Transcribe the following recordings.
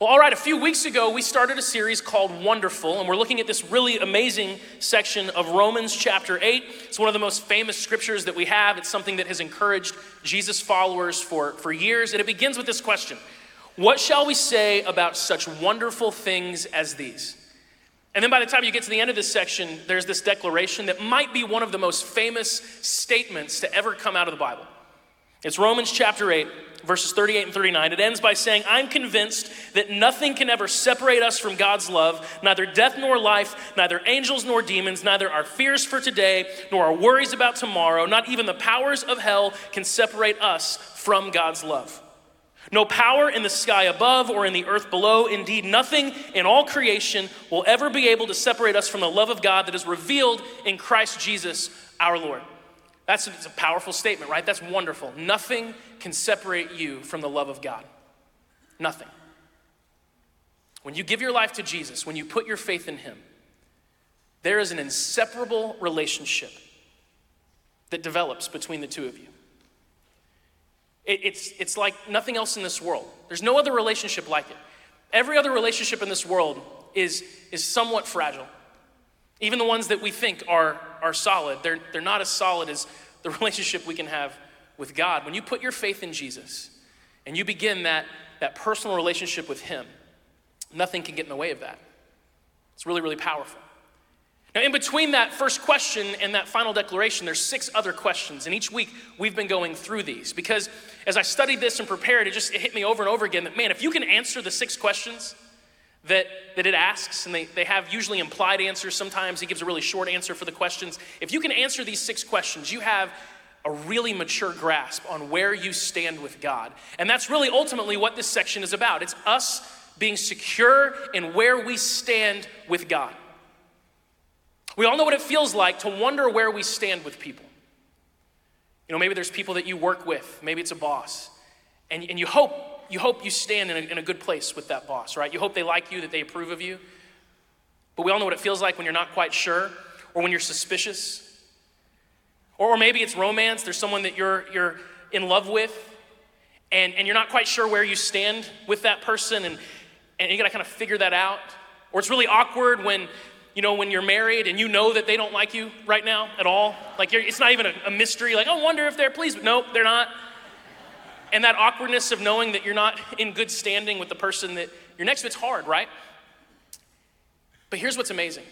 Well, all right, a few weeks ago, we started a series called Wonderful, and we're looking at this really amazing section of Romans chapter 8. It's one of the most famous scriptures that we have. It's something that has encouraged Jesus' followers for, for years, and it begins with this question What shall we say about such wonderful things as these? And then by the time you get to the end of this section, there's this declaration that might be one of the most famous statements to ever come out of the Bible. It's Romans chapter 8, verses 38 and 39. It ends by saying, I'm convinced that nothing can ever separate us from God's love, neither death nor life, neither angels nor demons, neither our fears for today nor our worries about tomorrow, not even the powers of hell can separate us from God's love. No power in the sky above or in the earth below, indeed, nothing in all creation will ever be able to separate us from the love of God that is revealed in Christ Jesus our Lord. That's a, a powerful statement, right? That's wonderful. Nothing can separate you from the love of God. Nothing. When you give your life to Jesus, when you put your faith in Him, there is an inseparable relationship that develops between the two of you. It, it's, it's like nothing else in this world. There's no other relationship like it. Every other relationship in this world is, is somewhat fragile. Even the ones that we think are, are solid, they're, they're not as solid as the relationship we can have with God. When you put your faith in Jesus and you begin that, that personal relationship with Him, nothing can get in the way of that. It's really, really powerful. Now, in between that first question and that final declaration, there's six other questions. And each week we've been going through these because as I studied this and prepared, it just it hit me over and over again that, man, if you can answer the six questions, that, that it asks, and they, they have usually implied answers. Sometimes he gives a really short answer for the questions. If you can answer these six questions, you have a really mature grasp on where you stand with God. And that's really ultimately what this section is about. It's us being secure in where we stand with God. We all know what it feels like to wonder where we stand with people. You know, maybe there's people that you work with, maybe it's a boss, and, and you hope you hope you stand in a, in a good place with that boss, right? You hope they like you, that they approve of you. But we all know what it feels like when you're not quite sure or when you're suspicious. Or, or maybe it's romance. There's someone that you're, you're in love with and, and you're not quite sure where you stand with that person and, and you gotta kind of figure that out. Or it's really awkward when, you know, when you're married and you know that they don't like you right now at all. Like it's not even a, a mystery, like, oh, wonder if they're pleased. but Nope, they're not and that awkwardness of knowing that you're not in good standing with the person that you're next to, it's hard, right? But here's what's amazing.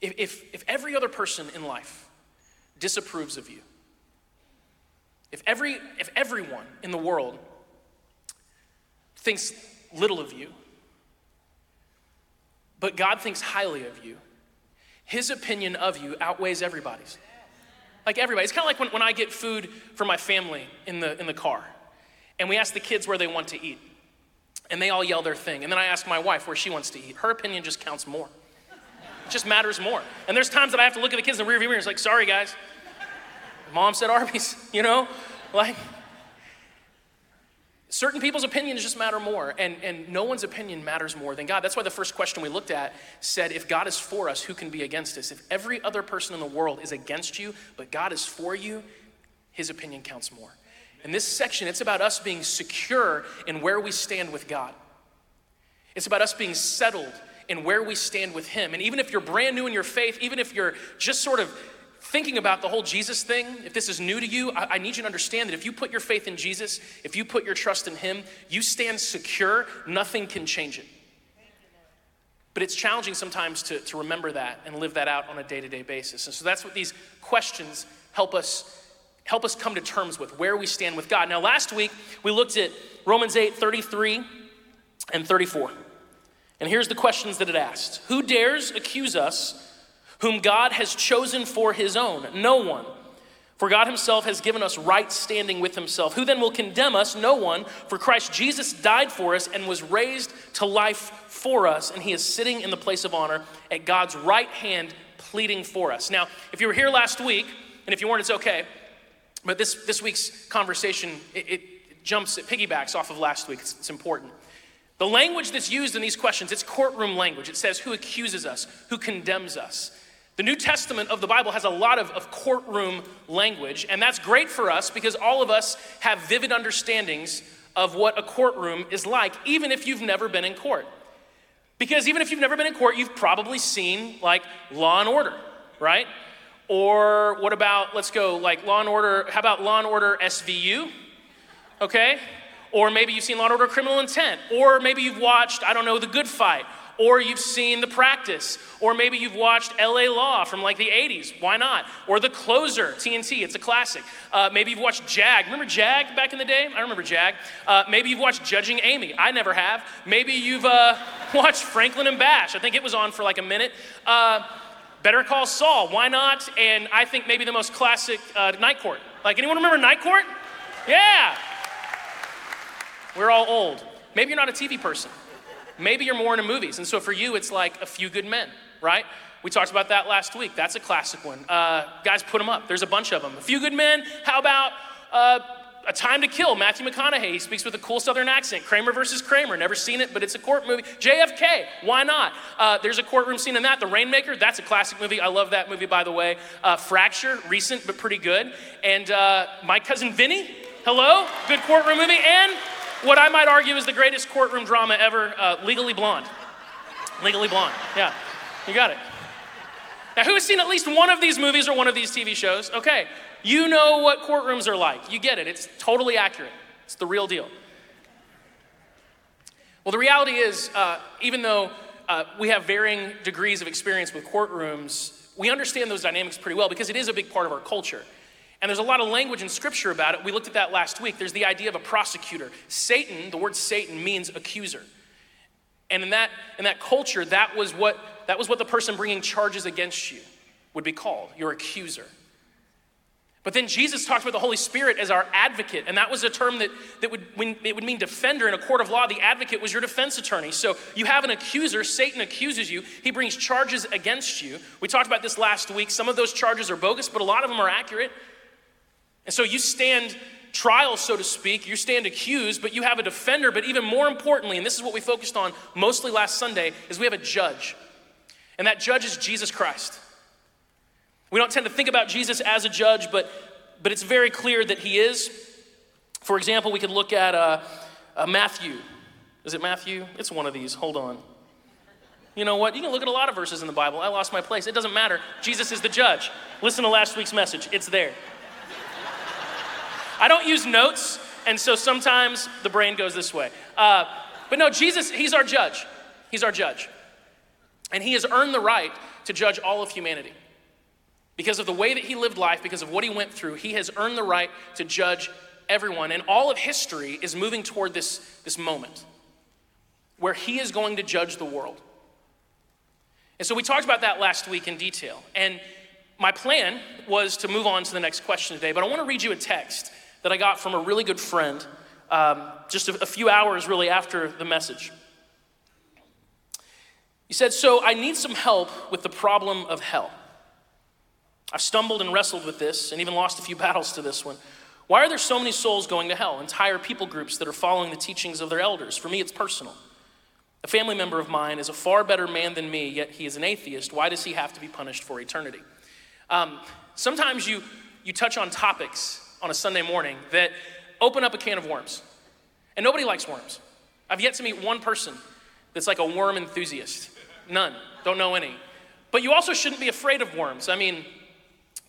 If, if, if every other person in life disapproves of you, if, every, if everyone in the world thinks little of you, but God thinks highly of you, his opinion of you outweighs everybody's. Like everybody. It's kind of like when, when I get food for my family in the, in the car, and we ask the kids where they want to eat, and they all yell their thing. And then I ask my wife where she wants to eat. Her opinion just counts more. It just matters more. And there's times that I have to look at the kids in the rear view mirror and it's like, sorry guys, mom said Arby's, you know? Like, Certain people's opinions just matter more, and, and no one's opinion matters more than God. That's why the first question we looked at said, If God is for us, who can be against us? If every other person in the world is against you, but God is for you, his opinion counts more. In this section, it's about us being secure in where we stand with God. It's about us being settled in where we stand with Him. And even if you're brand new in your faith, even if you're just sort of thinking about the whole Jesus thing, if this is new to you, I, I, need you to understand that if you put your faith in Jesus, if you put your trust in Him, you stand secure, nothing can change it. But it's challenging sometimes to, to remember that and live that out on a day to day basis. And so that's what these questions help us. Help us come to terms with where we stand with God. Now, last week we looked at Romans 8 33 and 34. And here's the questions that it asked Who dares accuse us whom God has chosen for his own? No one. For God himself has given us right standing with himself. Who then will condemn us? No one. For Christ Jesus died for us and was raised to life for us, and he is sitting in the place of honor at God's right hand, pleading for us. Now, if you were here last week, and if you weren't, it's okay, but this, this week's conversation, it, it jumps, it piggybacks off of last week. It's, it's important. The language that's used in these questions, it's courtroom language. It says, Who accuses us? Who condemns us? The New Testament of the Bible has a lot of, of courtroom language, and that's great for us because all of us have vivid understandings of what a courtroom is like, even if you've never been in court. Because even if you've never been in court, you've probably seen like Law and Order, right? Or what about, let's go, like Law and Order, how about Law and Order SVU? Okay? Or maybe you've seen Law and Order Criminal Intent. Or maybe you've watched, I don't know, The Good Fight or you've seen The Practice, or maybe you've watched LA Law from like the 80s. Why not? Or The Closer, TNT, it's a classic. Uh, maybe you've watched Jag. Remember Jag back in the day? I remember Jag. Uh, maybe you've watched Judging Amy. I never have. Maybe you've uh, watched Franklin and Bash. I think it was on for like a minute. Uh, Better Call Saul. Why not? And I think maybe the most classic uh, Night Court. Like, anyone remember Night Court? Yeah. We're all old. Maybe you're not a TV person. Maybe you're more into movies. And so for you, it's like A Few Good Men, right? We talked about that last week. That's a classic one. Uh, guys, put them up. There's a bunch of them. A Few Good Men. How about uh, A Time to Kill? Matthew McConaughey. He speaks with a cool Southern accent. Kramer versus Kramer. Never seen it, but it's a court movie. JFK. Why not? Uh, there's a courtroom scene in that. The Rainmaker. That's a classic movie. I love that movie, by the way. Uh, Fracture. Recent, but pretty good. And uh, My Cousin Vinny. Hello. Good courtroom movie. And what I might argue is the greatest courtroom drama ever uh, Legally Blonde. Legally Blonde, yeah, you got it. Now, who has seen at least one of these movies or one of these TV shows? Okay, you know what courtrooms are like. You get it, it's totally accurate, it's the real deal. Well, the reality is, uh, even though uh, we have varying degrees of experience with courtrooms, we understand those dynamics pretty well because it is a big part of our culture. And there's a lot of language in scripture about it. We looked at that last week. There's the idea of a prosecutor. Satan, the word Satan means accuser. And in that, in that culture, that was, what, that was what the person bringing charges against you would be called your accuser. But then Jesus talked about the Holy Spirit as our advocate, and that was a term that, that would, when, it would mean defender in a court of law. The advocate was your defense attorney. So you have an accuser, Satan accuses you, he brings charges against you. We talked about this last week. Some of those charges are bogus, but a lot of them are accurate. And so you stand trial, so to speak, you stand accused, but you have a defender. But even more importantly, and this is what we focused on mostly last Sunday, is we have a judge. And that judge is Jesus Christ. We don't tend to think about Jesus as a judge, but, but it's very clear that he is. For example, we could look at uh, uh, Matthew. Is it Matthew? It's one of these. Hold on. You know what? You can look at a lot of verses in the Bible. I lost my place. It doesn't matter. Jesus is the judge. Listen to last week's message, it's there. I don't use notes, and so sometimes the brain goes this way. Uh, but no, Jesus, He's our judge. He's our judge. And He has earned the right to judge all of humanity. Because of the way that He lived life, because of what He went through, He has earned the right to judge everyone. And all of history is moving toward this, this moment where He is going to judge the world. And so we talked about that last week in detail. And my plan was to move on to the next question today, but I want to read you a text that I got from a really good friend um, just a, a few hours really after the message. He said, So I need some help with the problem of hell. I've stumbled and wrestled with this and even lost a few battles to this one. Why are there so many souls going to hell? Entire people groups that are following the teachings of their elders. For me, it's personal. A family member of mine is a far better man than me, yet he is an atheist. Why does he have to be punished for eternity? Um, sometimes you, you touch on topics on a Sunday morning that open up a can of worms. And nobody likes worms. I've yet to meet one person that's like a worm enthusiast. None. Don't know any. But you also shouldn't be afraid of worms. I mean,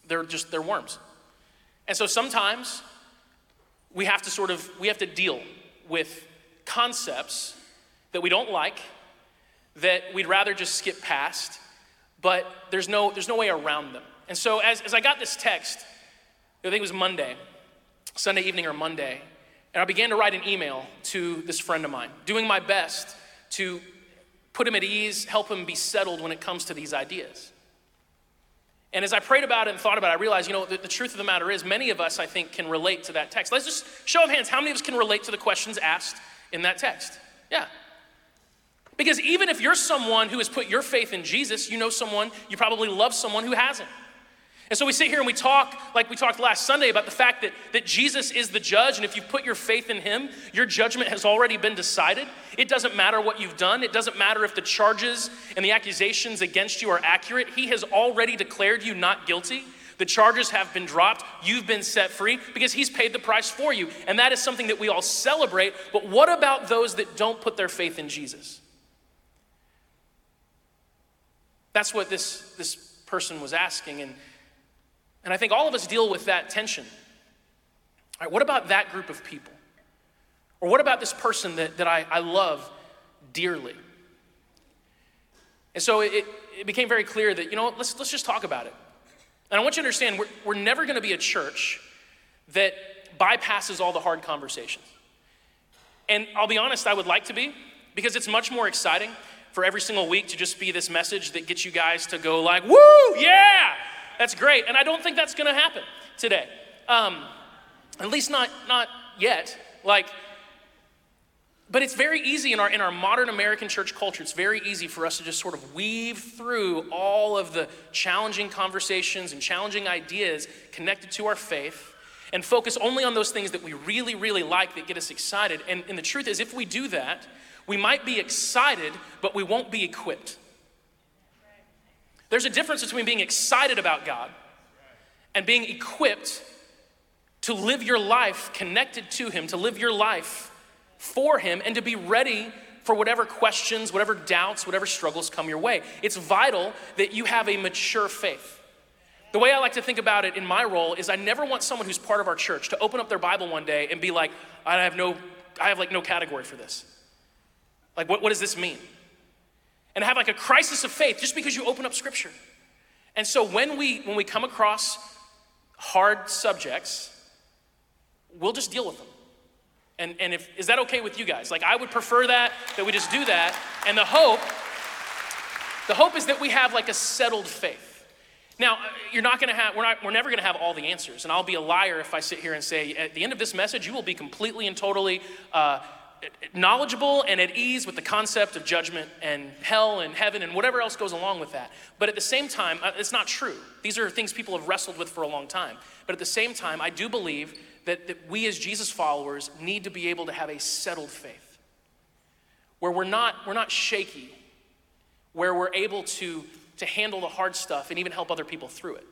they're just they're worms. And so sometimes we have to sort of we have to deal with concepts that we don't like that we'd rather just skip past, but there's no there's no way around them. And so as, as I got this text, I think it was Monday, Sunday evening or Monday, and I began to write an email to this friend of mine, doing my best to put him at ease, help him be settled when it comes to these ideas. And as I prayed about it and thought about it, I realized, you know, the, the, truth of the matter is, many of us, I think, can relate to that text. Let's just show of hands, how many of us can relate to the questions asked in that text? Yeah. Because even if you're someone who has put your faith in Jesus, you know someone, you probably love someone who hasn't. And so we sit here and we talk, like we talked last Sunday, about the fact that, that Jesus is the judge, and if you've put your faith in him, your judgment has already been decided. It doesn't matter what you've done, it doesn't matter if the charges and the accusations against you are accurate. He has already declared you not guilty. The charges have been dropped. You've been set free because He's paid the price for you. And that is something that we all celebrate. But what about those that don't put their faith in Jesus? That's what this, this person was asking. And, and I think all of us deal with that tension. All right, what about that group of people? Or what about this person that, that I, I love dearly? And so it, it became very clear that, you know let's, let's just talk about it. And I want you to understand, we're, we're never going to be a church that bypasses all the hard conversations. And I'll be honest, I would like to be, because it's much more exciting for every single week to just be this message that gets you guys to go like, woo, yeah, that's great. And I don't think that's going to happen today. Um, at least not, not yet. Like, but it's very easy in our, in our modern American church culture, it's very easy for us to just sort of weave through all of the challenging conversations and challenging ideas connected to our faith and focus only on those things that we really, really like that get us excited. And, and the truth is, if we do that, we might be excited, but we won't be equipped. There's a difference between being excited about God and being equipped to live your life connected to Him, to live your life for Him, and to be ready for whatever questions, whatever doubts, whatever struggles come your way. It's vital that you have a mature faith. The way I like to think about it in my role is I never want someone who's part of our church to open up their Bible one day and be like, I have no, I have like no category for this. Like, what, what does this mean? And have like a crisis of faith just because you open up scripture. And so when we when we come across hard subjects, we'll just deal with them. And, and if is that okay with you guys? Like I would prefer that, that we just do that. And the hope, the hope is that we have like a settled faith. Now, you're not gonna have, we're, not, we're never gonna have all the answers. And I'll be a liar if I sit here and say, at the end of this message, you will be completely and totally uh, knowledgeable and at ease with the concept of judgment and hell and heaven and whatever else goes along with that. But at the same time, uh, it's not true. These are things people have wrestled with for a long time. But at the same time, I do believe that, that we as Jesus followers need to be able to have a settled faith where we're not, we're not shaky, where we're able to, to handle the hard stuff and even help other people through it.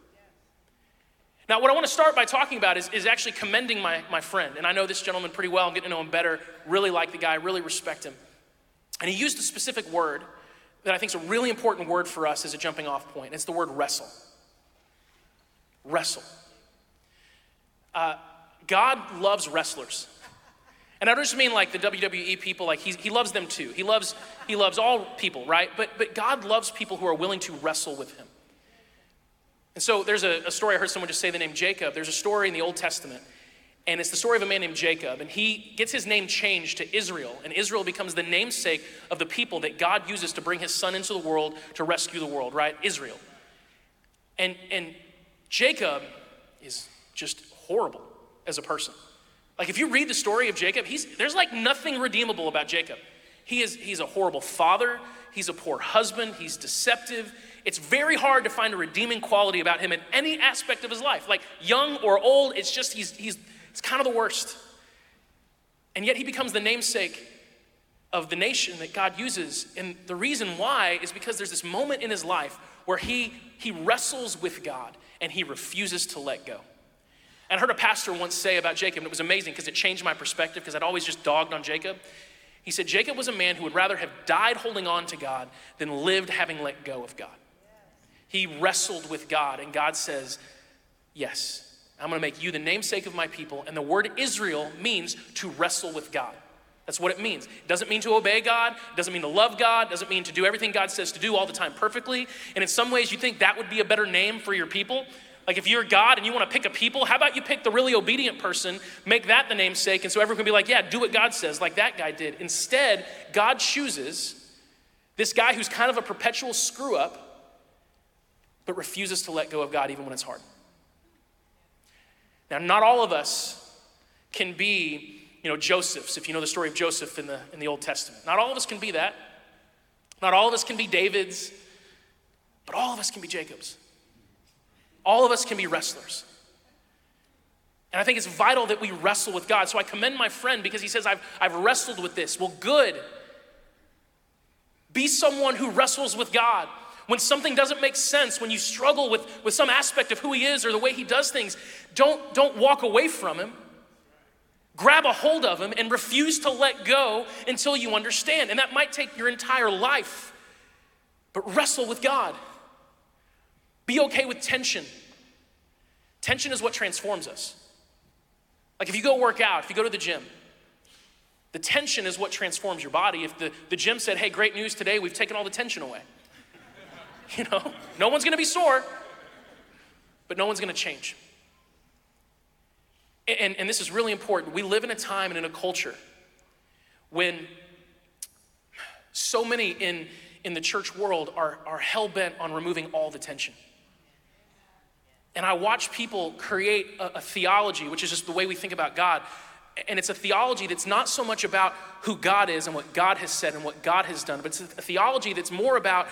Now, what I want to start by talking about is, is actually commending my, my friend. And I know this gentleman pretty well. I'm getting to know him better. Really like the guy, really respect him. And he used a specific word that I think is a really important word for us as a jumping off point. It's the word wrestle. Wrestle. Uh, God loves wrestlers. And I don't just mean like the WWE people, like he, he loves them too. He loves, he loves all people, right? But, but God loves people who are willing to wrestle with him. And so there's a, a, story I heard someone just say the name Jacob. There's a story in the Old Testament, and it's the story of a man named Jacob. And he gets his name changed to Israel, and Israel becomes the namesake of the people that God uses to bring his son into the world to rescue the world, right? Israel. And, and Jacob is just horrible as a person. Like if you read the story of Jacob, he's, there's like nothing redeemable about Jacob. He is, he's a horrible father, he's a poor husband, he's deceptive, it's very hard to find a redeeming quality about him in any aspect of his life. Like young or old, it's just he's, he's, he's kind of the worst. And yet he becomes the namesake of the nation that God uses. And the reason why is because there's this moment in his life where he, he wrestles with God and he refuses to let go. And I heard a pastor once say about Jacob, and it was amazing because it changed my perspective because I'd always just dogged on Jacob. He said, Jacob was a man who would rather have died holding on to God than lived having let go of God. He wrestled with God, and God says, Yes, I'm going to make you the namesake of my people. And the word Israel means to wrestle with God. That's what it means. It doesn't mean to obey God, it doesn't mean to love God, it doesn't mean to do everything God says to do all the time perfectly. And in some ways, you think that would be a better name for your people. Like if you're God and you want to pick a people, how about you pick the really obedient person, make that the namesake, and so everyone can be like, yeah, do what God says, like that guy did. Instead, God chooses this guy who's kind of a perpetual screw up but refuses to let go of God even when it's hard. Now, not all of us can be, you know, Josephs, if you know the story of Joseph in the, in the Old Testament. Not all of us can be that. Not all of us can be Davids, but all of us can be Jacobs. All of us can be wrestlers. And I think it's vital that we wrestle with God. So I commend my friend because he says, I've, I've wrestled with this. Well, good. Be someone who wrestles with God When something doesn't make sense, when you struggle with, with some aspect of who he is or the way he does things, don't, don't walk away from him. Grab a hold of him and refuse to let go until you understand. And that might take your entire life. But wrestle with God. Be okay with tension. Tension is what transforms us. Like if you go work out, if you go to the gym, the tension is what transforms your body. If the, the gym said, hey, great news today, we've taken all the tension away. You know, no one's gonna be sore, but no one's gonna change. And, and this is really important. We live in a time and in a culture when so many in, in the church world are, are hell bent on removing all the tension. And I watch people create a, a theology, which is just the way we think about God. And it's a theology that's not so much about who God is and what God has said and what God has done, but it's a theology that's more about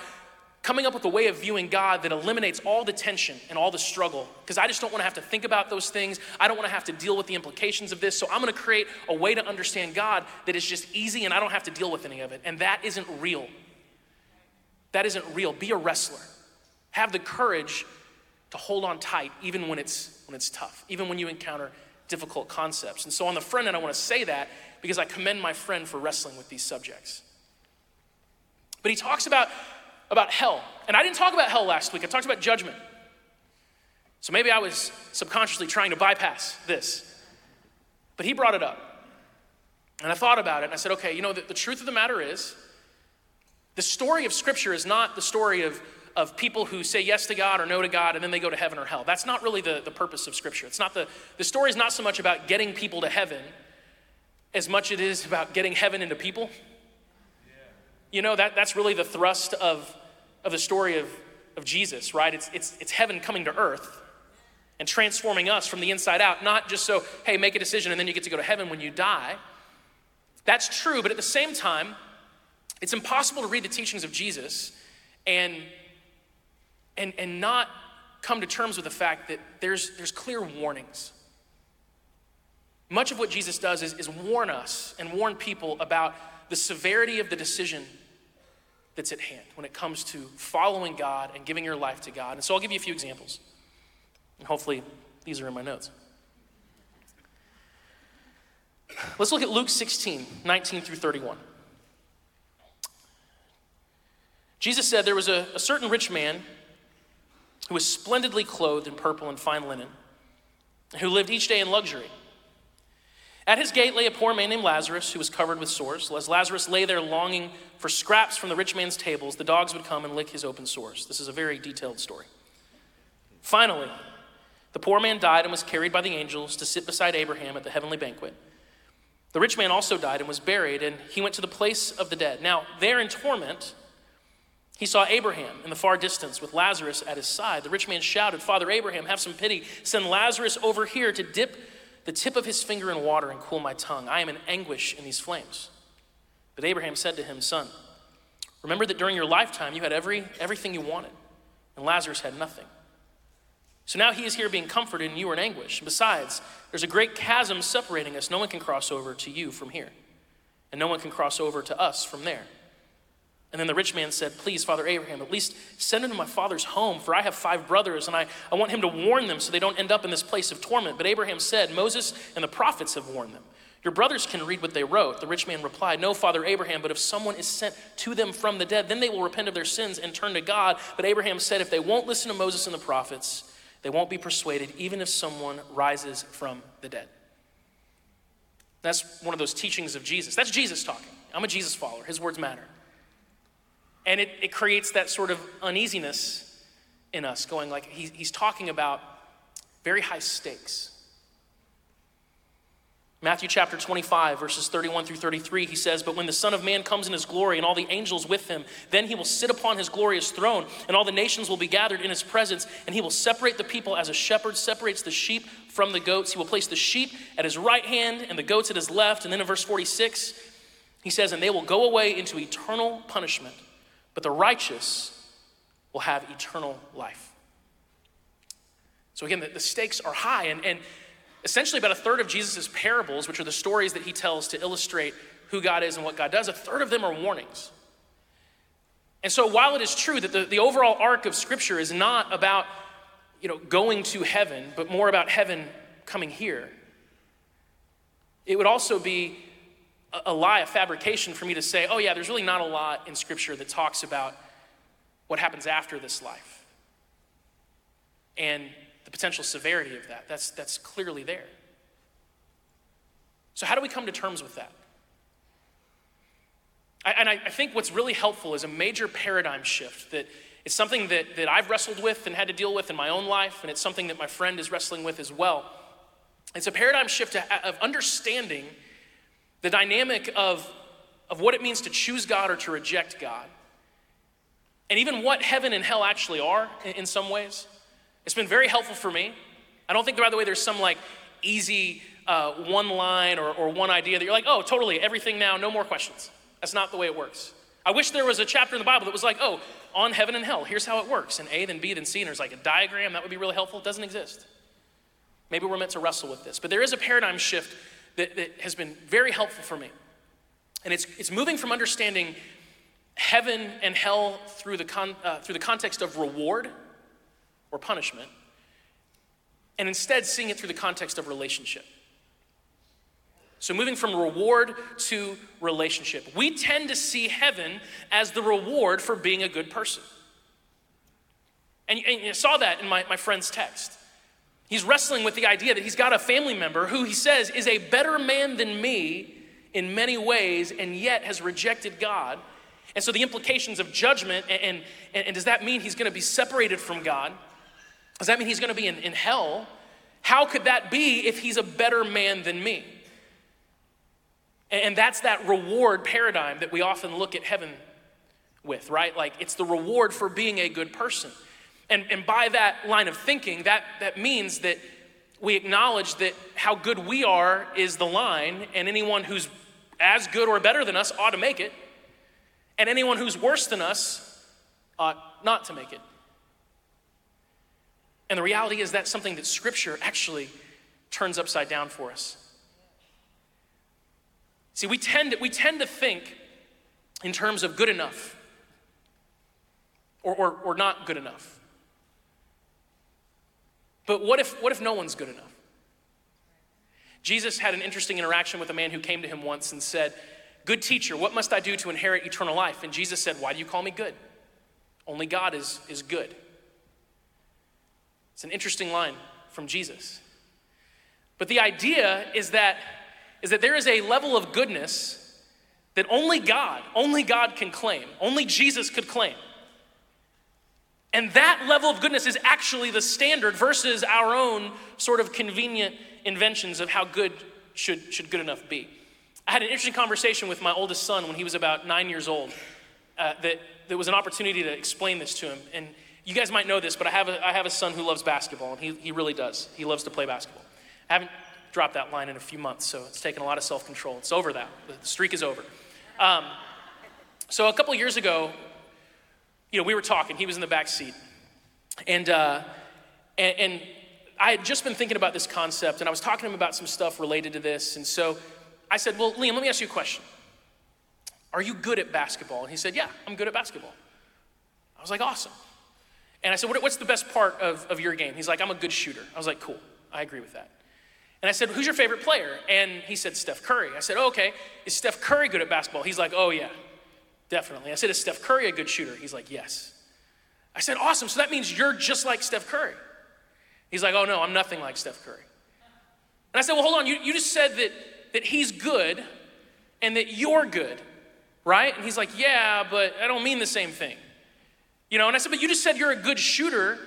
coming up with a way of viewing God that eliminates all the tension and all the struggle. Because I just don't want to have to think about those things. I don't want to have to deal with the implications of this. So I'm going to create a way to understand God that is just easy and I don't have to deal with any of it. And that isn't real. That isn't real. Be a wrestler. Have the courage to hold on tight even when it's when it's tough, even when you encounter difficult concepts. And so on the front end, I want to say that because I commend my friend for wrestling with these subjects. But he talks about about hell. And I didn't talk about hell last week, I talked about judgment. So maybe I was subconsciously trying to bypass this. But he brought it up. And I thought about it and I said, okay, you know, the, the truth of the matter is, the story of Scripture is not the story of, of people who say yes to God or no to God and then they go to heaven or hell. That's not really the, the purpose of Scripture. It's not the, the story is not so much about getting people to heaven as much as it is about getting heaven into people. You know, that, that's really the thrust of, of the story of, of Jesus, right? It's, it's, it's heaven coming to earth and transforming us from the inside out, not just so, hey, make a decision and then you get to go to heaven when you die. That's true, but at the same time, it's impossible to read the teachings of Jesus and, and, and not come to terms with the fact that there's, there's clear warnings. Much of what Jesus does is, is warn us and warn people about the severity of the decision that's at hand when it comes to following God and giving your life to God. And so I'll give you a few examples. And hopefully, these are in my notes. Let's look at Luke 16, 19 through 31. Jesus said there was a, a certain rich man who was splendidly clothed in purple and fine linen, who lived each day in luxury. At his gate lay a poor man named Lazarus who was covered with sores. As Lazarus lay there longing for scraps from the rich man's tables, the dogs would come and lick his open sores. This is a very detailed story. Finally, the poor man died and was carried by the angels to sit beside Abraham at the heavenly banquet. The rich man also died and was buried, and he went to the place of the dead. Now, there in torment, he saw Abraham in the far distance with Lazarus at his side. The rich man shouted, Father Abraham, have some pity. Send Lazarus over here to dip the tip of his finger in water and cool my tongue. I am in anguish in these flames. But Abraham said to him, Son, remember that during your lifetime you had every, everything you wanted, and Lazarus had nothing. So now he is here being comforted, and you are in anguish. Besides, there's a great chasm separating us. No one can cross over to you from here, and no one can cross over to us from there. And then the rich man said, Please, Father Abraham, at least send him to my father's home, for I have five brothers, and I, I want him to warn them so they don't end up in this place of torment. But Abraham said, Moses and the prophets have warned them. Your brothers can read what they wrote. The rich man replied, No, Father Abraham, but if someone is sent to them from the dead, then they will repent of their sins and turn to God. But Abraham said, If they won't listen to Moses and the prophets, they won't be persuaded, even if someone rises from the dead. That's one of those teachings of Jesus. That's Jesus talking. I'm a Jesus follower. His words matter. And it, it creates that sort of uneasiness in us, going like, he, he's talking about very high stakes. Matthew chapter 25, verses 31 through 33, he says, But when the Son of Man comes in his glory and all the angels with him, then he will sit upon his glorious throne, and all the nations will be gathered in his presence, and he will separate the people as a shepherd separates the sheep from the goats. He will place the sheep at his right hand and the goats at his left. And then in verse 46, he says, And they will go away into eternal punishment but the righteous will have eternal life. So again, the, the stakes are high, and, and essentially about a third of Jesus' parables, which are the stories that he tells to illustrate who God is and what God does, a third of them are warnings. And so while it is true that the, the overall arc of Scripture is not about you know, going to heaven, but more about heaven coming here, it would also be a, lie, a fabrication for me to say, oh, yeah, there's really not a lot in Scripture that talks about what happens after this life and the potential severity of that. That's, that's clearly there. So, how do we come to terms with that? I, and I, I think what's really helpful is a major paradigm shift that it's something that, that I've wrestled with and had to deal with in my own life, and it's something that my friend is wrestling with as well. It's a paradigm shift of understanding the dynamic of, of what it means to choose God or to reject God, and even what heaven and hell actually are in, in some ways. It's been very helpful for me. I don't think, by the way, there's some like easy uh, one line or, or one idea that you're like, oh, totally, everything now, no more questions. That's not the way it works. I wish there was a chapter in the Bible that was like, oh, on heaven and hell, here's how it works. And A, then B, then C, and there's like a diagram. That would be really helpful. It doesn't exist. Maybe we're meant to wrestle with this. But there is a paradigm shift that, that has been very helpful for me. And it's, it's moving from understanding heaven and hell through the, con, uh, through the context of reward or punishment, and instead seeing it through the context of relationship. So, moving from reward to relationship. We tend to see heaven as the reward for being a good person. And, and you saw that in my, my friend's text. He's wrestling with the idea that he's got a family member who he says is a better man than me in many ways and yet has rejected God. And so the implications of judgment, and, and, and does that mean he's going to be separated from God? Does that mean he's going to be in, in hell? How could that be if he's a better man than me? And that's that reward paradigm that we often look at heaven with, right? Like it's the reward for being a good person. And, and by that line of thinking, that, that means that we acknowledge that how good we are is the line, and anyone who's as good or better than us ought to make it, and anyone who's worse than us ought not to make it. And the reality is that's something that Scripture actually turns upside down for us. See, we tend to, we tend to think in terms of good enough or, or, or not good enough. But what if, what if no one's good enough? Jesus had an interesting interaction with a man who came to him once and said, Good teacher, what must I do to inherit eternal life? And Jesus said, Why do you call me good? Only God is, is good. It's an interesting line from Jesus. But the idea is that is that there is a level of goodness that only God, only God can claim, only Jesus could claim. And that level of goodness is actually the standard versus our own sort of convenient inventions of how good should, should good enough be. I had an interesting conversation with my oldest son when he was about nine years old. Uh, that there was an opportunity to explain this to him. And you guys might know this, but I have a, I have a son who loves basketball, and he, he really does. He loves to play basketball. I haven't dropped that line in a few months, so it's taken a lot of self control. It's over that. The streak is over. Um, so a couple years ago, you know, we were talking. He was in the back seat, and, uh, and and I had just been thinking about this concept, and I was talking to him about some stuff related to this. And so I said, "Well, Liam, let me ask you a question. Are you good at basketball?" And he said, "Yeah, I'm good at basketball." I was like, "Awesome." And I said, What's the best part of, of your game? He's like, I'm a good shooter. I was like, Cool. I agree with that. And I said, Who's your favorite player? And he said, Steph Curry. I said, oh, Okay, is Steph Curry good at basketball? He's like, Oh, yeah, definitely. I said, Is Steph Curry a good shooter? He's like, Yes. I said, Awesome, so that means you're just like Steph Curry. He's like, Oh, no, I'm nothing like Steph Curry. And I said, Well, hold on, you, you just said that, that he's good and that you're good, right? And he's like, Yeah, but I don't mean the same thing. You know, and I said, But you just said you're a good shooter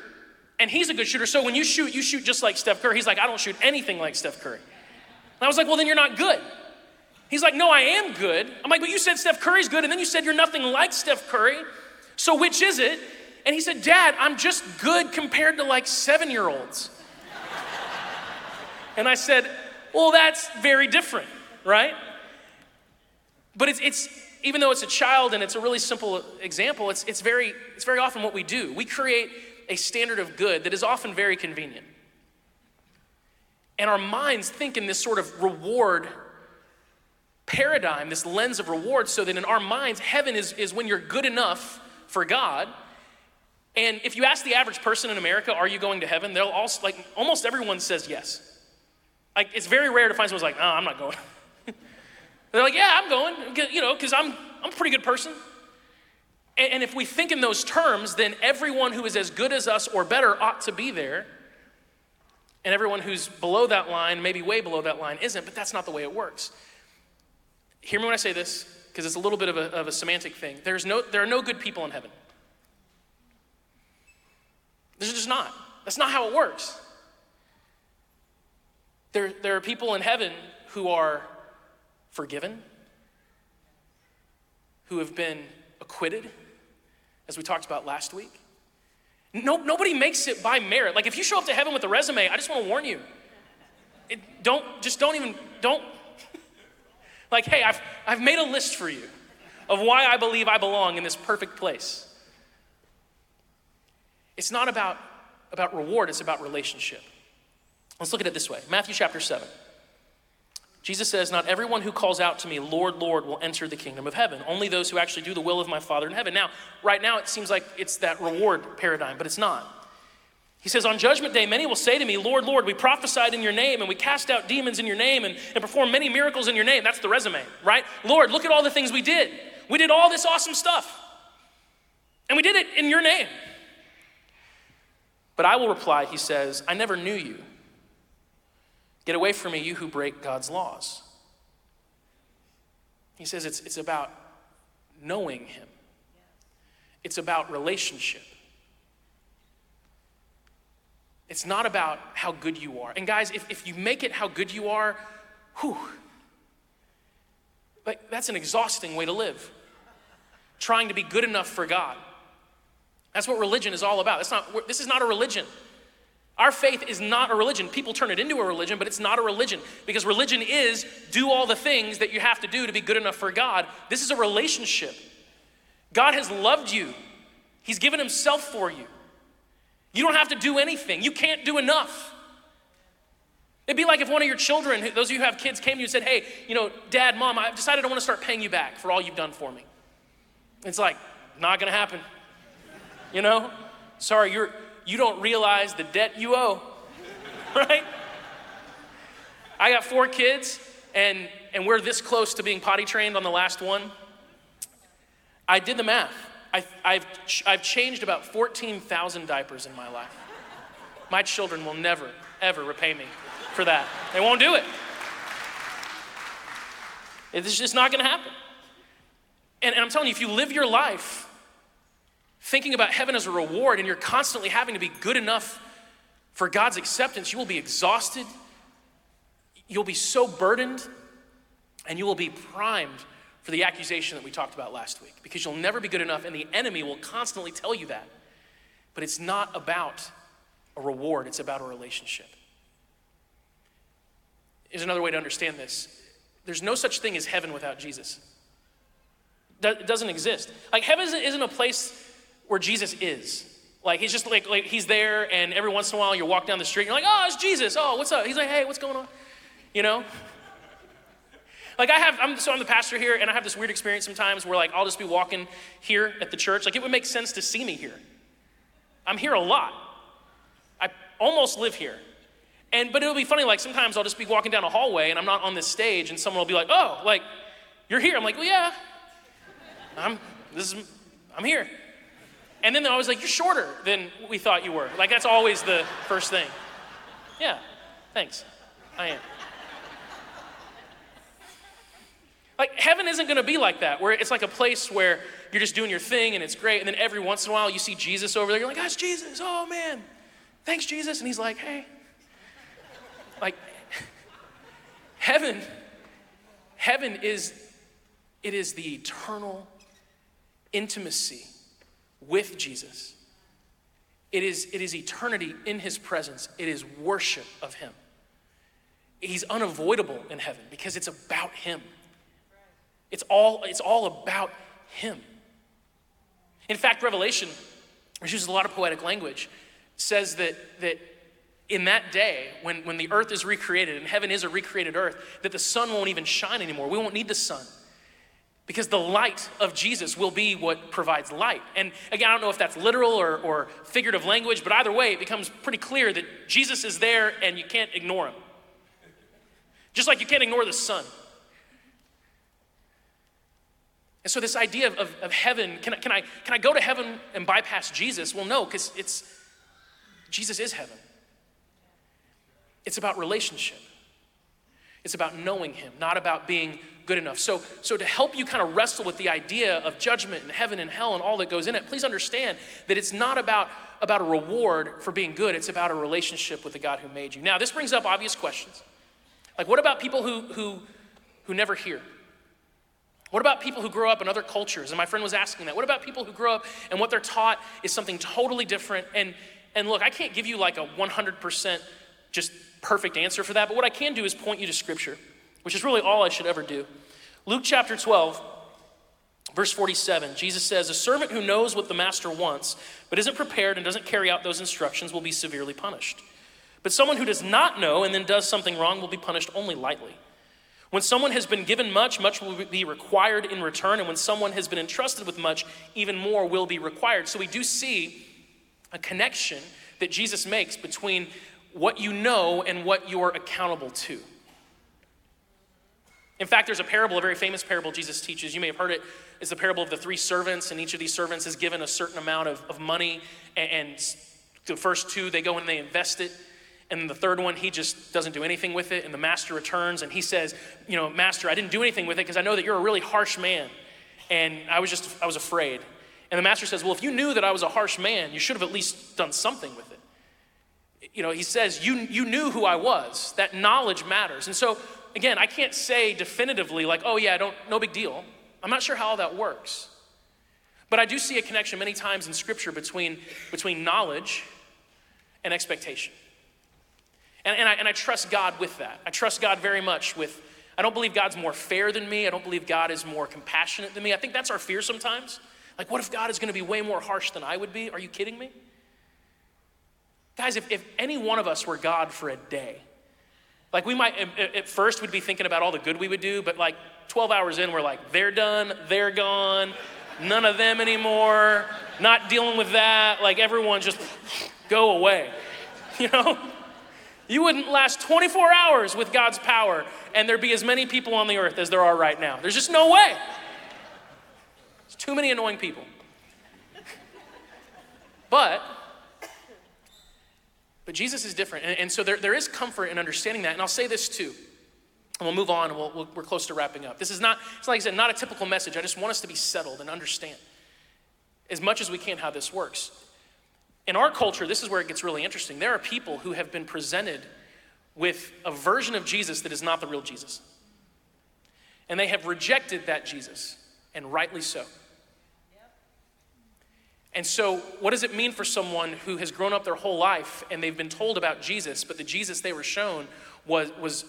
and he's a good shooter. So when you shoot, you shoot just like Steph Curry. He's like, I don't shoot anything like Steph Curry. And I was like, well, then you're not good. He's like, no, I am good. I'm like, but you said Steph Curry's good, and then you said you're nothing like Steph Curry. So which is it? And he said, Dad, I'm just good compared to like seven year olds. and I said, well, that's very different, right? But it's, it's even though it's a child and it's a really simple example, it's, it's, very, it's very often what we do. We create a standard of good that is often very convenient. And our minds think in this sort of reward paradigm, this lens of reward, so that in our minds, heaven is, is when you're good enough for God. And if you ask the average person in America, are you going to heaven? They'll all, like, almost everyone says yes. Like, it's very rare to find someone's like, no, I'm not going. They're like, yeah, I'm going, you know, because I'm, I'm a pretty good person. And, and if we think in those terms, then everyone who is as good as us or better ought to be there. And everyone who's below that line, maybe way below that line, isn't, but that's not the way it works. Hear me when I say this, because it's a little bit of a, of a semantic thing. There's no, there are no good people in heaven. There's just not. That's not how it works. There, there are people in heaven who are forgiven, who have been acquitted, as we talked about last week. No, nobody makes it by merit. Like if you show up to heaven with a resume, I just want to warn you. It, don't just don't even don't like hey I've, I've made a list for you of why i believe i belong in this perfect place it's not about about reward it's about relationship let's look at it this way matthew chapter 7 Jesus says, Not everyone who calls out to me, Lord, Lord, will enter the kingdom of heaven. Only those who actually do the will of my Father in heaven. Now, right now, it seems like it's that reward paradigm, but it's not. He says, On judgment day, many will say to me, Lord, Lord, we prophesied in your name, and we cast out demons in your name, and, and performed many miracles in your name. That's the resume, right? Lord, look at all the things we did. We did all this awesome stuff. And we did it in your name. But I will reply, he says, I never knew you. Get away from me, you who break God's laws. He says it's, it's about knowing Him, it's about relationship. It's not about how good you are. And guys, if, if you make it how good you are, whew, like that's an exhausting way to live. Trying to be good enough for God. That's what religion is all about. That's not, this is not a religion. Our faith is not a religion. People turn it into a religion, but it's not a religion because religion is do all the things that you have to do to be good enough for God. This is a relationship. God has loved you, He's given Himself for you. You don't have to do anything, you can't do enough. It'd be like if one of your children, those of you who have kids, came to you and said, Hey, you know, dad, mom, I've decided I want to start paying you back for all you've done for me. It's like, not gonna happen. You know? Sorry, you're you don't realize the debt you owe, right? I got four kids, and, and we're this close to being potty trained on the last one. I did the math. I, I've, I've changed about 14,000 diapers in my life. My children will never, ever repay me for that. They won't do it. It's just not going to happen. And, and I'm telling you, if you live your life thinking about heaven as a reward and you're constantly having to be good enough for God's acceptance, you will be exhausted, you'll be so burdened, and you will be primed for the accusation that we talked about last week because you'll never be good enough, and the enemy will constantly tell you that. But it's not about a reward, it's about a relationship. Here's another way to understand this there's no such thing as heaven without Jesus. It doesn't exist. Like, heaven isn't a place where Jesus is. Like he's just like, like he's there, and every once in a while you walk down the street, and you're like, oh, it's Jesus. Oh, what's up? He's like, hey, what's going on? You know? Like I have, I'm so I'm the pastor here, and I have this weird experience sometimes where like I'll just be walking here at the church. Like it would make sense to see me here. I'm here a lot. I almost live here. And but it'll be funny, like sometimes I'll just be walking down a hallway and I'm not on this stage, and someone will be like, oh, like, you're here. I'm like, well, yeah. I'm this is I'm here. And then they're always like, You're shorter than we thought you were. Like, that's always the first thing. Yeah, thanks. I am. Like, heaven isn't gonna be like that, where it's like a place where you're just doing your thing and it's great. And then every once in a while you see Jesus over there. You're like, That's Jesus. Oh, man. Thanks, Jesus. And he's like, Hey. Like, heaven, heaven is, it is the eternal intimacy with Jesus. It is, it is eternity in his presence, it is worship of him. He's unavoidable in heaven because it's about him. It's all, it's all about him. In fact, Revelation, which uses a lot of poetic language, says that, that in that day, when, when the earth is recreated and heaven is a recreated earth, that the sun won't even shine anymore. We won't need the sun. Because the light of Jesus will be what provides light. And again, I don't know if that's literal or, or figurative language, but either way, it becomes pretty clear that Jesus is there and you can't ignore him. Just like you can't ignore the sun. And so, this idea of, of, heaven can, can, I, can I go to heaven and bypass Jesus? Well, no, because it's Jesus is heaven. It's about relationship. It's about knowing him, not about being good enough. So, so to help you kind of wrestle with the idea of judgment and heaven and hell and all that goes in it, please understand that it's not about, about a reward for being good, it's about a relationship with the God who made you. Now, this brings up obvious questions. Like, what about people who, who, who never hear? What about people who grow up in other cultures? And my friend was asking that. What about people who grow up and what they're taught is something totally different? And, and look, I can't give you like a 100% just perfect answer for that, but what I can do is point you to Scripture, which is really all I should ever do. Luke chapter 12, verse 47, Jesus says, A servant who knows what the master wants, but isn't prepared and doesn't carry out those instructions will be severely punished. But someone who does not know and then does something wrong will be punished only lightly. When someone has been given much, much will be required in return. And when someone has been entrusted with much, even more will be required. So we do see a connection that Jesus makes between what you know and what you're accountable to. In fact, there's a parable, a very famous parable Jesus teaches. You may have heard it. It's the parable of the three servants, and each of these servants is given a certain amount of, of money. And, and the first two, they go and they invest it. And the third one, he just doesn't do anything with it. And the master returns and he says, You know, Master, I didn't do anything with it because I know that you're a really harsh man. And I was just, I was afraid. And the master says, Well, if you knew that I was a harsh man, you should have at least done something with it. You know, he says, You, you knew who I was. That knowledge matters. And so, again, I can't say definitively, like, Oh, yeah, don't, no big deal. I'm not sure how all that works. But I do see a connection many times in Scripture between, between knowledge and expectation. And, and, I, and I trust God with that. I trust God very much with, I don't believe God's more fair than me. I don't believe God is more compassionate than me. I think that's our fear sometimes. Like, what if God is going to be way more harsh than I would be? Are you kidding me? Guys, if, if any one of us were God for a day, like we might, at first, we'd be thinking about all the good we would do, but like 12 hours in, we're like, they're done, they're gone, none of them anymore, not dealing with that. Like everyone just go away, you know? You wouldn't last 24 hours with God's power and there'd be as many people on the earth as there are right now. There's just no way. There's too many annoying people. But, but Jesus is different. And, and so there, there is comfort in understanding that. And I'll say this too. And we'll move on and we'll, we are close to wrapping up. This is not, it's like I said, not a typical message. I just want us to be settled and understand as much as we can how this works. In our culture, this is where it gets really interesting. There are people who have been presented with a version of Jesus that is not the real Jesus. And they have rejected that Jesus, and rightly so. And so, what does it mean for someone who has grown up their whole life and they've been told about Jesus, but the Jesus they were shown was, was,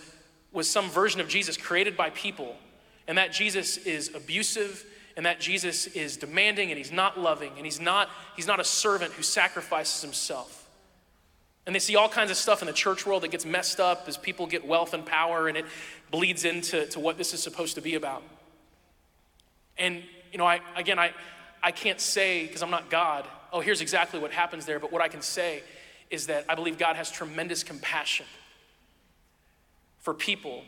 was some version of Jesus created by people, and that Jesus is abusive and that Jesus is demanding and he's not loving and he's not, he's not a servant who sacrifices himself. And they see all kinds of stuff in the church world that gets messed up as people get wealth and power and it bleeds into to what this is supposed to be about. And, you know, I, again, I, I can't say, because I'm not God, oh, here's exactly what happens there, but what I can say is that I believe God has tremendous compassion for people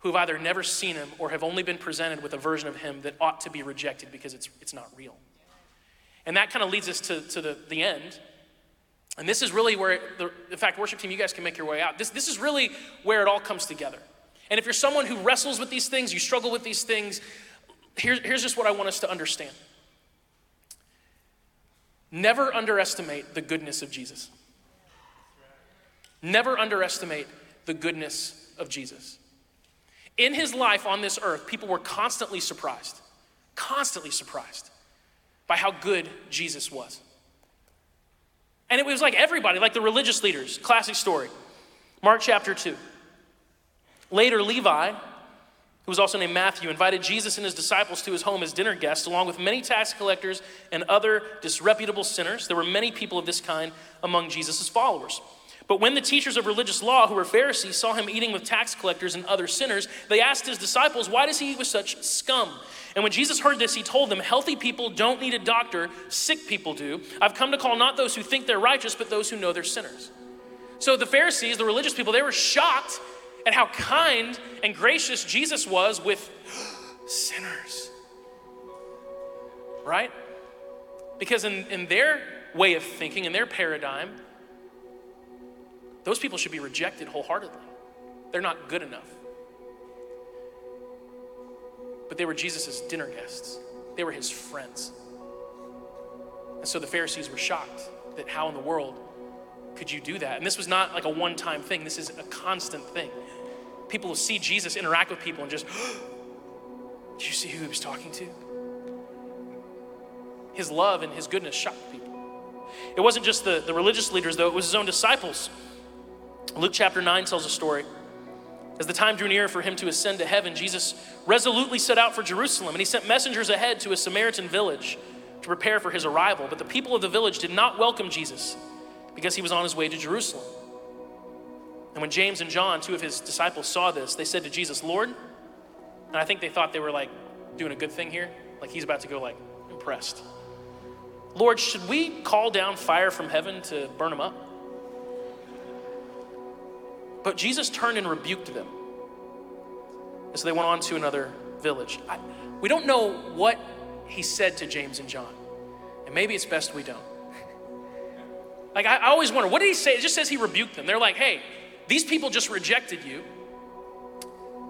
who have either never seen him or have only been presented with a version of him that ought to be rejected because it's, it's not real. And that kind of leads us to, to the, the end. And this is really where, the, in fact, worship team, you guys can make your way out. This, this is really where it all comes together. And if you're someone who wrestles with these things, you struggle with these things, here's, here's just what I want us to understand. Never underestimate the goodness of Jesus. Never underestimate the goodness of Jesus in his life on this earth, people were constantly surprised, constantly surprised by how good Jesus was. And it was like everybody, like the religious leaders. Classic story. Mark chapter 2. Later, Levi, who was also named Matthew, invited Jesus and his disciples to his home as dinner guests, along with many tax collectors and other disreputable sinners. There were many people of this kind among Jesus' followers. But when the teachers of religious law, who were Pharisees, saw him eating with tax collectors and other sinners, they asked his disciples, Why does he eat with such scum? And when Jesus heard this, he told them, Healthy people don't need a doctor, sick people do. I've come to call not those who think they're righteous, but those who know they're sinners. So the Pharisees, the religious people, they were shocked at how kind and gracious Jesus was with sinners. Right? Because in, in their way of thinking, in their paradigm, those people should be rejected wholeheartedly. They're not good enough. But they were Jesus' dinner guests, they were his friends. And so the Pharisees were shocked that how in the world could you do that? And this was not like a one time thing, this is a constant thing. People will see Jesus interact with people and just, did you see who he was talking to? His love and his goodness shocked people. It wasn't just the, the religious leaders, though, it was his own disciples. Luke chapter 9 tells a story. As the time drew near for him to ascend to heaven, Jesus resolutely set out for Jerusalem, and he sent messengers ahead to a Samaritan village to prepare for his arrival. But the people of the village did not welcome Jesus because he was on his way to Jerusalem. And when James and John, two of his disciples, saw this, they said to Jesus, Lord, and I think they thought they were like doing a good thing here, like he's about to go like impressed. Lord, should we call down fire from heaven to burn him up? But Jesus turned and rebuked them. And so they went on to another village. I, we don't know what he said to James and John. And maybe it's best we don't. like, I, I always wonder, what did he say? It just says he rebuked them. They're like, hey, these people just rejected you.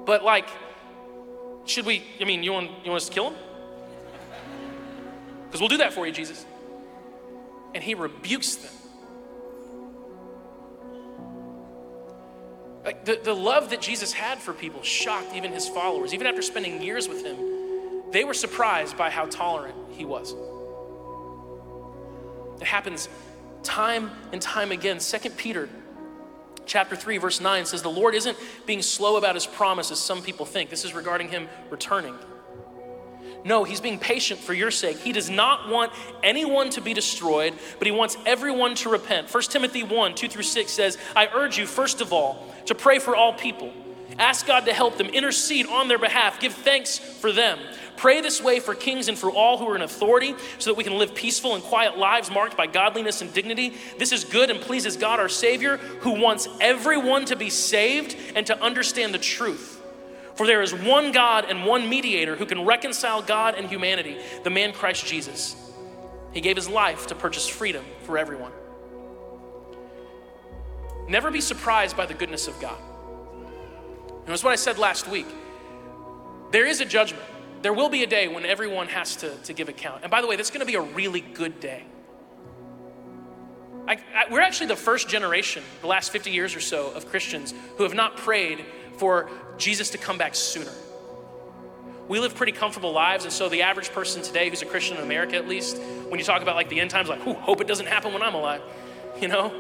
But, like, should we, I mean, you want, you want us to kill them? Because we'll do that for you, Jesus. And he rebukes them. Like the, the love that Jesus had for people shocked even his followers. Even after spending years with him, they were surprised by how tolerant he was. It happens time and time again. Second Peter chapter 3 verse 9 says the Lord isn't being slow about his promise as some people think. This is regarding him returning. No, he's being patient for your sake. He does not want anyone to be destroyed, but he wants everyone to repent. 1 Timothy 1 2 through 6 says, I urge you, first of all, to pray for all people. Ask God to help them, intercede on their behalf, give thanks for them. Pray this way for kings and for all who are in authority so that we can live peaceful and quiet lives marked by godliness and dignity. This is good and pleases God our Savior, who wants everyone to be saved and to understand the truth. For there is one God and one mediator who can reconcile God and humanity, the man Christ Jesus. He gave his life to purchase freedom for everyone. Never be surprised by the goodness of God. And that's what I said last week. There is a judgment. There will be a day when everyone has to, to give account. And by the way, that's going to be a really good day. I, I, we're actually the first generation, the last 50 years or so, of Christians who have not prayed for Jesus to come back sooner. We live pretty comfortable lives, and so the average person today who's a Christian in America, at least, when you talk about like the end times, like, who hope it doesn't happen when I'm alive, you know?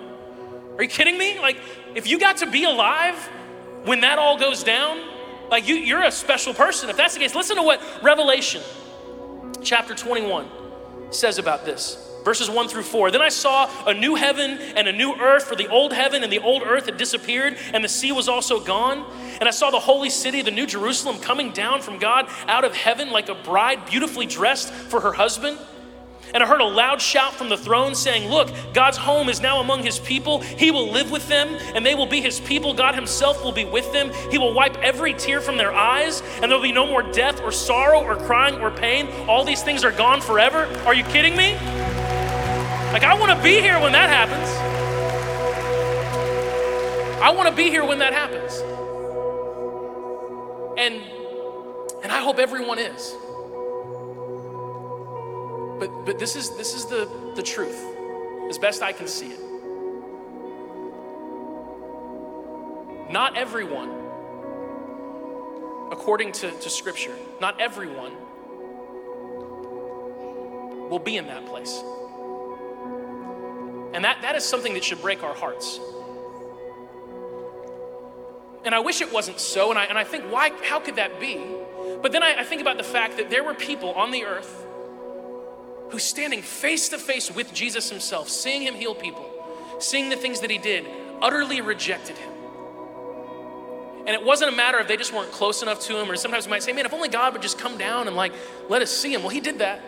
Are you kidding me? Like, if you got to be alive when that all goes down, like you, you're a special person. If that's the case, listen to what Revelation chapter 21 says about this. Verses 1 through 4. Then I saw a new heaven and a new earth, for the old heaven and the old earth had disappeared, and the sea was also gone. And I saw the holy city, the new Jerusalem, coming down from God out of heaven like a bride beautifully dressed for her husband. And I heard a loud shout from the throne saying, Look, God's home is now among his people. He will live with them, and they will be his people. God himself will be with them. He will wipe every tear from their eyes, and there will be no more death or sorrow or crying or pain. All these things are gone forever. Are you kidding me? Like, I want to be here when that happens. I want to be here when that happens. And, and I hope everyone is. But, but this is, this is the, the truth, as best I can see it. Not everyone, according to, to Scripture, not everyone will be in that place. And that, that is something that should break our hearts. And I wish it wasn't so, and I, and I think, why, how could that be? But then I, I think about the fact that there were people on the earth who, standing face to face with Jesus himself, seeing him heal people, seeing the things that he did, utterly rejected him. And it wasn't a matter of they just weren't close enough to him, or sometimes we might say, man, if only God would just come down and like let us see him. Well, he did that.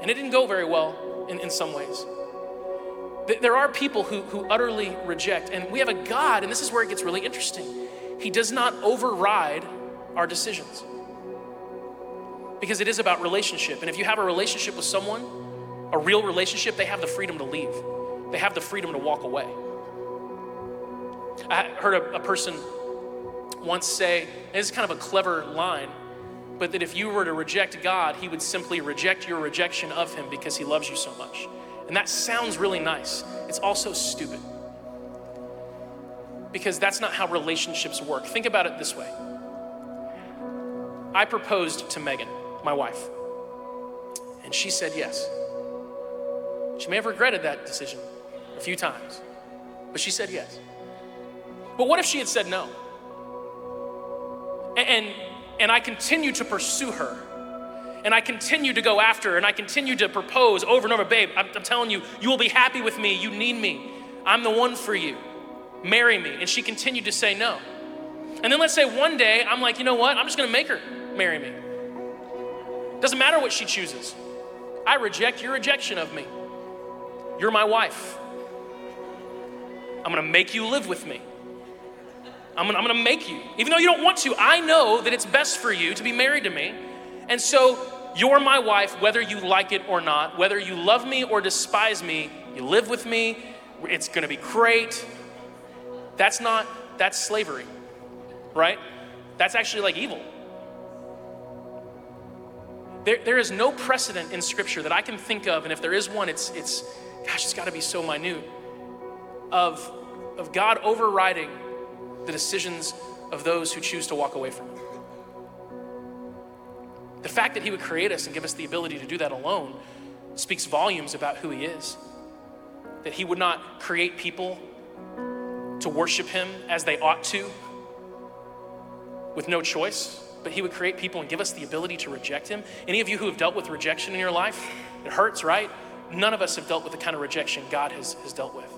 And it didn't go very well in, in some ways. There are people who, who utterly reject, and we have a God, and this is where it gets really interesting. He does not override our decisions because it is about relationship. And if you have a relationship with someone, a real relationship, they have the freedom to leave, they have the freedom to walk away. I heard a, a person once say, and this is kind of a clever line, but that if you were to reject God, He would simply reject your rejection of Him because He loves you so much. And that sounds really nice. It's also stupid. Because that's not how relationships work. Think about it this way I proposed to Megan, my wife, and she said yes. She may have regretted that decision a few times, but she said yes. But what if she had said no? And, and, I continue to pursue her and I continue to go after her and I continue to propose over and over, babe, I'm, I'm, telling you, you will be happy with me. You need me. I'm the one for you. Marry me. And she continued to say no. And then let's say one day I'm like, you know what? I'm just gonna make her marry me. Doesn't matter what she chooses. I reject your rejection of me. You're my wife. I'm gonna make you live with me. I'm gonna, I'm gonna make you. Even though you don't want to, I know that it's best for you to be married to me. And so you're my wife, whether you like it or not, whether you love me or despise me, you live with me, it's gonna be great. That's not, that's slavery, right? That's actually like evil. There, there is no precedent in Scripture that I can think of, and if there is one, it's, it's gosh, it's gotta be so minute, of, of God overriding the decisions of those who choose to walk away from Him. The fact that He would create us and give us the ability to do that alone speaks volumes about who He is. That He would not create people to worship Him as they ought to with no choice, but He would create people and give us the ability to reject Him. Any of you who have dealt with rejection in your life, it hurts, right? None of us have dealt with the kind of rejection God has, has dealt with.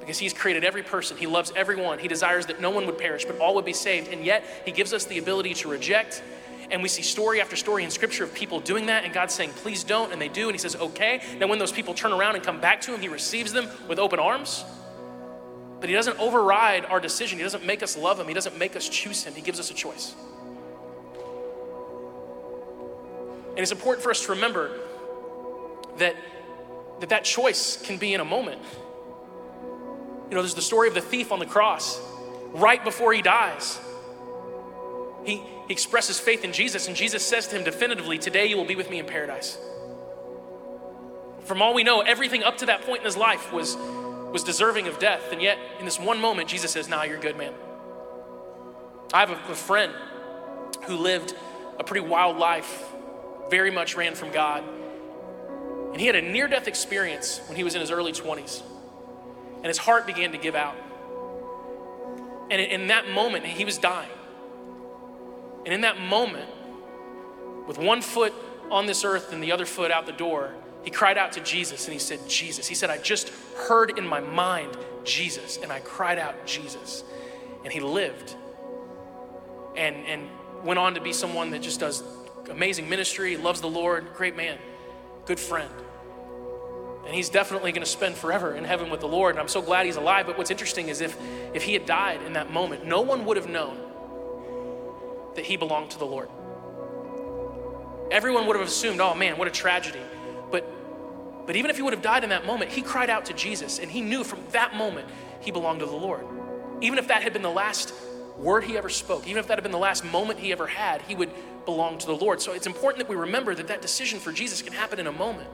Because He's created every person, He loves everyone, He desires that no one would perish, but all would be saved, and yet He gives us the ability to reject and we see story after story in scripture of people doing that and God saying, please don't. And they do. And he says, okay. Then when those people turn around and come back to him, he receives them with open arms. But he doesn't override our decision. He doesn't make us love him. He doesn't make us choose him. He gives us a choice. And it's important for us to remember that that, that choice can be in a moment. You know, there's the story of the thief on the cross right before he dies. He, he expresses faith in Jesus, and Jesus says to him definitively, Today you will be with me in paradise. From all we know, everything up to that point in his life was, was deserving of death. And yet, in this one moment, Jesus says, Nah, you're a good man. I have a, a friend who lived a pretty wild life, very much ran from God. And he had a near death experience when he was in his early 20s. And his heart began to give out. And in that moment, he was dying. And in that moment, with one foot on this earth and the other foot out the door, he cried out to Jesus and he said, Jesus. He said, I just heard in my mind Jesus, and I cried out Jesus. And he lived and, and went on to be someone that just does amazing ministry, loves the Lord, great man, good friend. And he's definitely going to spend forever in heaven with the Lord. And I'm so glad he's alive. But what's interesting is if, if he had died in that moment, no one would have known that he belonged to the Lord. Everyone would have assumed, oh man, what a tragedy. But, but even if he would have died in that moment, he cried out to Jesus and he knew from that moment he belonged to the Lord. Even if that had been the last word he ever spoke, even if that had been the last moment he ever had, he would belong to the Lord. So it's important that we remember that that decision for Jesus can happen in a moment.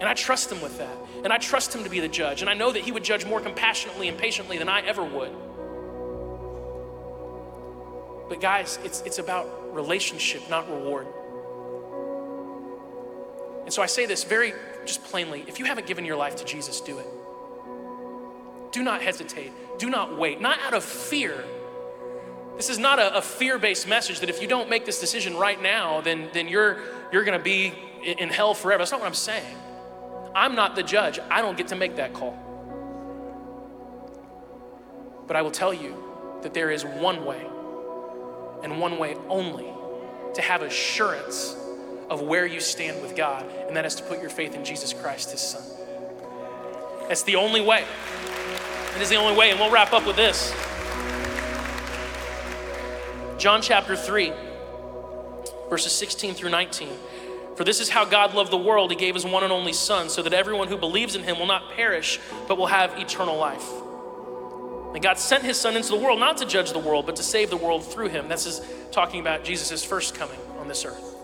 And I trust him with that. And I trust him to be the judge. And I know that he would judge more compassionately and patiently than I ever would. But guys, it's, it's about relationship, not reward. And so I say this very just plainly if you haven't given your life to Jesus, do it. Do not hesitate. Do not wait. Not out of fear. This is not a, a fear based message that if you don't make this decision right now, then, then you're, you're going to be in hell forever. That's not what I'm saying. I'm not the judge. I don't get to make that call. But I will tell you that there is one way, and one way only, to have assurance of where you stand with God, and that is to put your faith in Jesus Christ, His Son. That's the only way. It is the only way, and we'll wrap up with this. John chapter 3, verses 16 through 19. For this is how God loved the world. He gave his one and only Son, so that everyone who believes in him will not perish, but will have eternal life. And God sent his Son into the world not to judge the world, but to save the world through him. This is talking about Jesus' first coming on this earth.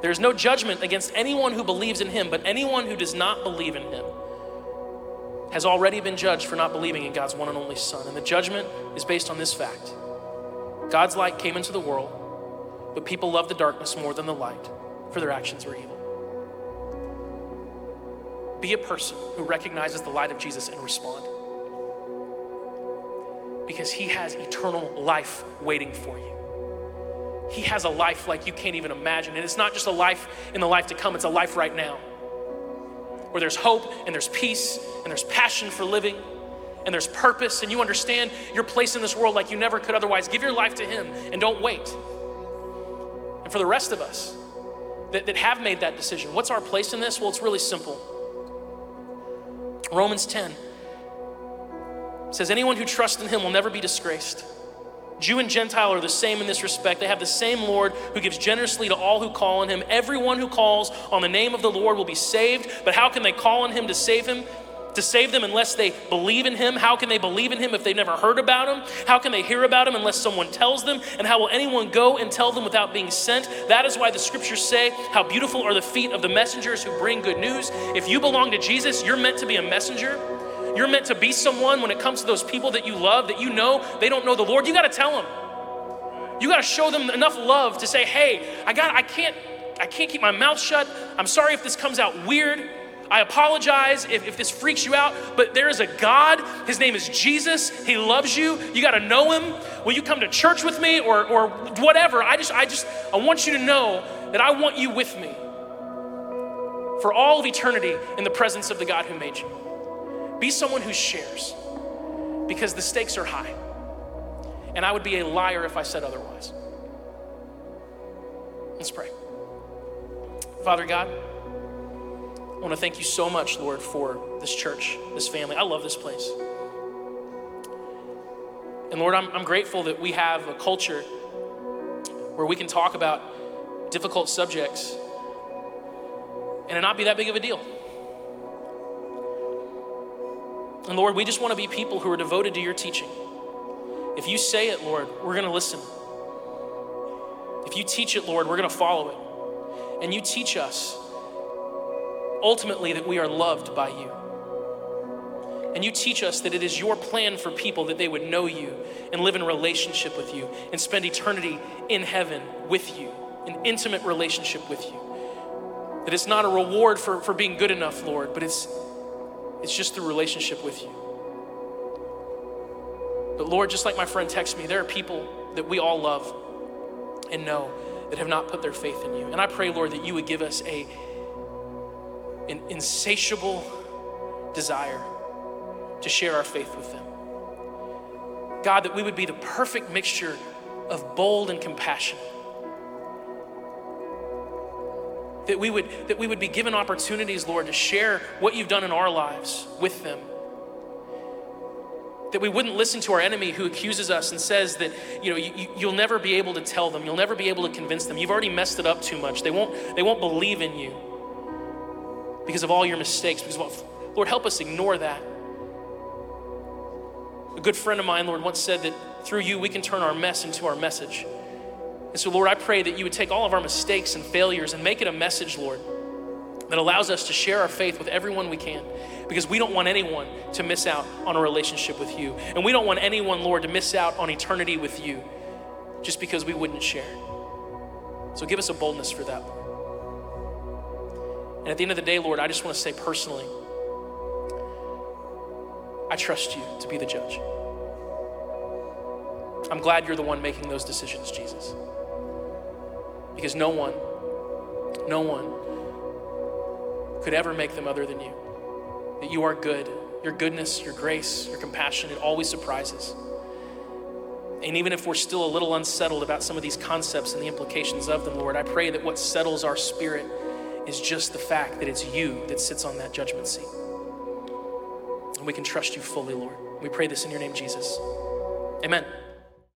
There is no judgment against anyone who believes in him, but anyone who does not believe in him has already been judged for not believing in God's one and only Son. And the judgment is based on this fact God's light came into the world, but people loved the darkness more than the light, for their actions were evil. Be a person who recognizes the light of Jesus and respond. Because he has eternal life waiting for you. He has a life like you can't even imagine. And it's not just a life in the life to come, it's a life right now. Where there's hope and there's peace and there's passion for living and there's purpose and you understand your place in this world like you never could otherwise. Give your life to Him and don't wait. And for the rest of us that, that have made that decision, what's our place in this? Well, it's really simple. Romans 10 says, Anyone who trusts in Him will never be disgraced. Jew and Gentile are the same in this respect. They have the same Lord who gives generously to all who call on him. Everyone who calls on the name of the Lord will be saved. But how can they call on him to save him? To save them unless they believe in him? How can they believe in him if they've never heard about him? How can they hear about him unless someone tells them? And how will anyone go and tell them without being sent? That is why the scriptures say, How beautiful are the feet of the messengers who bring good news. If you belong to Jesus, you're meant to be a messenger. You're meant to be someone when it comes to those people that you love that you know they don't know the Lord. You got to tell them. You got to show them enough love to say, "Hey, I got I can't I can't keep my mouth shut. I'm sorry if this comes out weird. I apologize if, if this freaks you out, but there is a God. His name is Jesus. He loves you. You got to know him. Will you come to church with me or, or whatever? I just, I just, I want you to know that I want you with me for all of eternity in the presence of the God who made you. Be someone who shares because the stakes are high. And I would be a liar if I said otherwise. Let's pray. Father God, I want to thank you so much, Lord, for this church, this family. I love this place. And Lord, I'm, I'm grateful that we have a culture where we can talk about difficult subjects and it not be that big of a deal. And Lord, we just want to be people who are devoted to your teaching. If you say it, Lord, we're going to listen. If you teach it, Lord, we're going to follow it. And you teach us ultimately that we are loved by you. And you teach us that it is your plan for people that they would know you and live in relationship with you and spend eternity in heaven with you, an intimate relationship with you. That it's not a reward for, for being good enough, Lord, but it's it's just through relationship with you. But Lord, just like my friend texted me, there are people that we all love and know that have not put their faith in you. And I pray, Lord, that you would give us a an insatiable desire to share our faith with them. God, that we would be the perfect mixture of bold and compassion. that we would that we would be given opportunities lord to share what you've done in our lives with them. That we wouldn't listen to our enemy who accuses us and says that you know you, you'll never be able to tell them. You'll never be able to convince them. You've already messed it up too much. They won't they won't believe in you because of all your mistakes because lord help us ignore that a good friend of mine lord once said that through you we can turn our mess into our message and so, Lord, I pray that you would take all of our mistakes and failures and make it a message, Lord, that allows us to share our faith with everyone we can because we don't want anyone to miss out on a relationship with you. And we don't want anyone, Lord, to miss out on eternity with you just because we wouldn't share. So give us a boldness for that, And at the end of the day, Lord, I just want to say personally, I trust you to be the judge. I'm glad you're the one making those decisions, Jesus. Because no one, no one could ever make them other than you. That you are good. Your goodness, your grace, your compassion, it always surprises. And even if we're still a little unsettled about some of these concepts and the implications of them, Lord, I pray that what settles our spirit is just the fact that it's you that sits on that judgment seat. And we can trust you fully, Lord. We pray this in your name, Jesus. Amen.